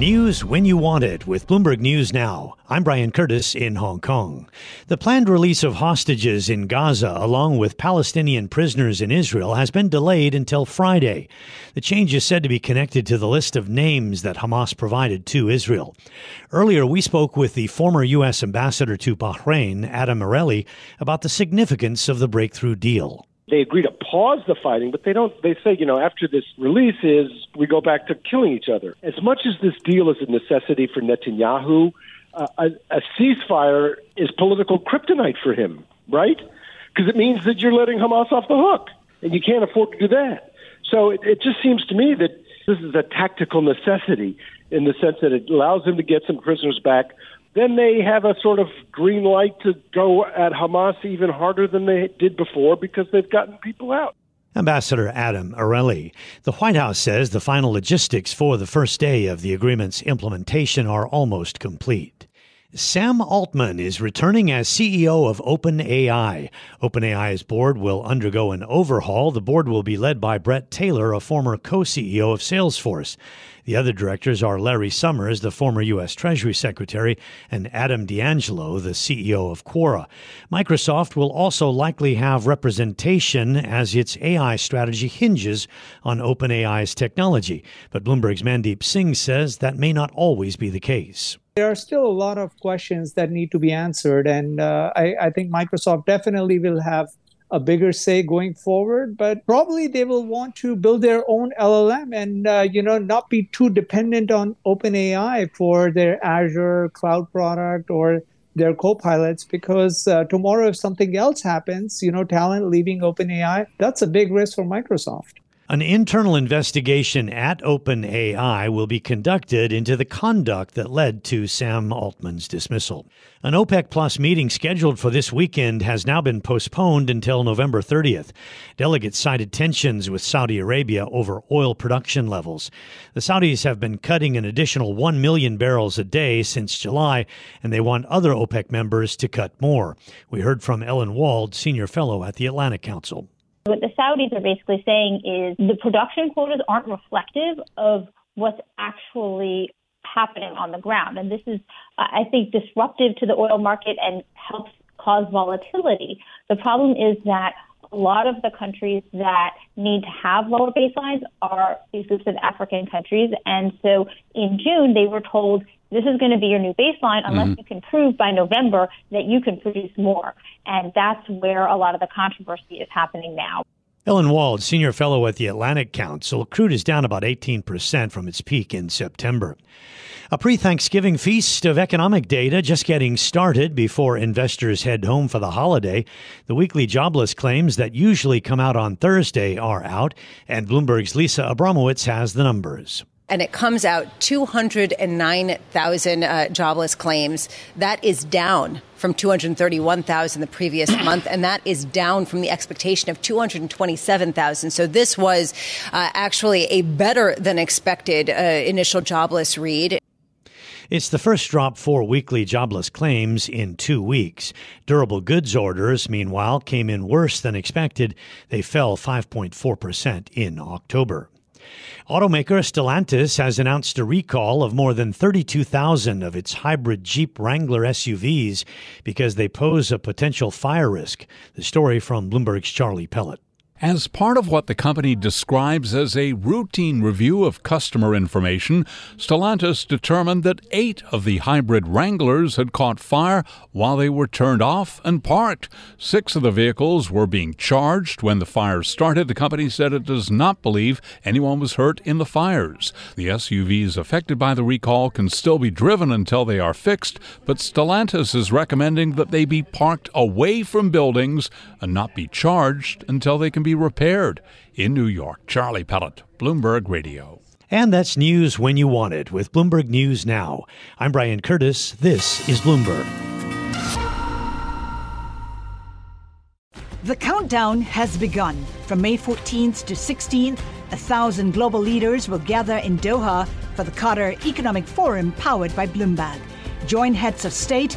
News when you want it with Bloomberg News Now. I'm Brian Curtis in Hong Kong. The planned release of hostages in Gaza, along with Palestinian prisoners in Israel, has been delayed until Friday. The change is said to be connected to the list of names that Hamas provided to Israel. Earlier, we spoke with the former U.S. ambassador to Bahrain, Adam Ereli, about the significance of the breakthrough deal they agree to pause the fighting, but they don't. They say, you know, after this release is we go back to killing each other. As much as this deal is a necessity for Netanyahu, uh, a, a ceasefire is political kryptonite for him, right? Because it means that you're letting Hamas off the hook, and you can't afford to do that. So it, it just seems to me that this is a tactical necessity in the sense that it allows them to get some prisoners back then they have a sort of green light to go at Hamas even harder than they did before because they've gotten people out. Ambassador Adam Ereli. The White House says the final logistics for the first day of the agreement's implementation are almost complete. Sam Altman is returning as CEO of OpenAI. OpenAI's board will undergo an overhaul. The board will be led by Bret Taylor, a former co CEO of Salesforce. The other directors are Larry Summers, the former U.S. Treasury Secretary, and Adam D'Angelo, the CEO of Quora. Microsoft will also likely have representation as its AI strategy hinges on OpenAI's technology. But Bloomberg's Mandeep Singh says that may not always be the case there are still a lot of questions that need to be answered, and uh, I, I, think Microsoft definitely will have a bigger say going forward. But probably they will want to build their own LLM and uh, you know not be too dependent on OpenAI for their Azure cloud product or their co-pilots because uh, tomorrow if something else happens you know talent leaving openai that's a big risk for microsoft an internal investigation at OpenAI will be conducted into the conduct that led to Sam Altman's dismissal. An OPEC Plus meeting scheduled for this weekend has now been postponed until November 30th. Delegates cited tensions with Saudi Arabia over oil production levels. The Saudis have been cutting an additional 1 million barrels a day since July, and they want other OPEC members to cut more. We heard from Ellen Wald, senior fellow at the Atlantic Council. What the Saudis are basically saying is the production quotas aren't reflective of what's actually happening on the ground. And this is, I think, disruptive to the oil market and helps cause volatility. The problem is that a lot of the countries that need to have lower baselines are these groups of African countries. And so in June, they were told this is going to be your new baseline unless mm-hmm. you can prove by November that you can produce more. And that's where a lot of the controversy is happening now. Ellen Wald, senior fellow at the Atlantic Council, crude is down about 18% from its peak in September. A pre Thanksgiving feast of economic data just getting started before investors head home for the holiday. The weekly jobless claims that usually come out on Thursday are out, and Bloomberg's Lisa Abramowicz has the numbers and it comes out 209,000 uh, jobless claims. That is down from 231,000 the previous month, and that is down from the expectation of 227,000. So this was uh, actually a better than expected uh, initial jobless read. It's the first drop for weekly jobless claims in two weeks. Durable goods orders, meanwhile, came in worse than expected. They fell 5.4% in October. Automaker Stellantis has announced a recall of more than 32,000 of its hybrid Jeep Wrangler SUVs because they pose a potential fire risk. The story from Bloomberg's Charlie Pellet. As part of what the company describes as a routine review of customer information, Stellantis determined that eight of the hybrid Wranglers had caught fire while they were turned off and parked. Six of the vehicles were being charged when the fires started. The company said it does not believe anyone was hurt in the fires. The SUVs affected by the recall can still be driven until they are fixed, but Stellantis is recommending that they be parked away from buildings and not be charged until they can be be repaired. In New York, Charlie Pellet, Bloomberg Radio. And that's news when you want it with Bloomberg News Now. I'm Brian Curtis. This is Bloomberg. The countdown has begun. From May 14th to 16th, a thousand global leaders will gather in Doha for the Qatar Economic Forum powered by Bloomberg. Join heads of state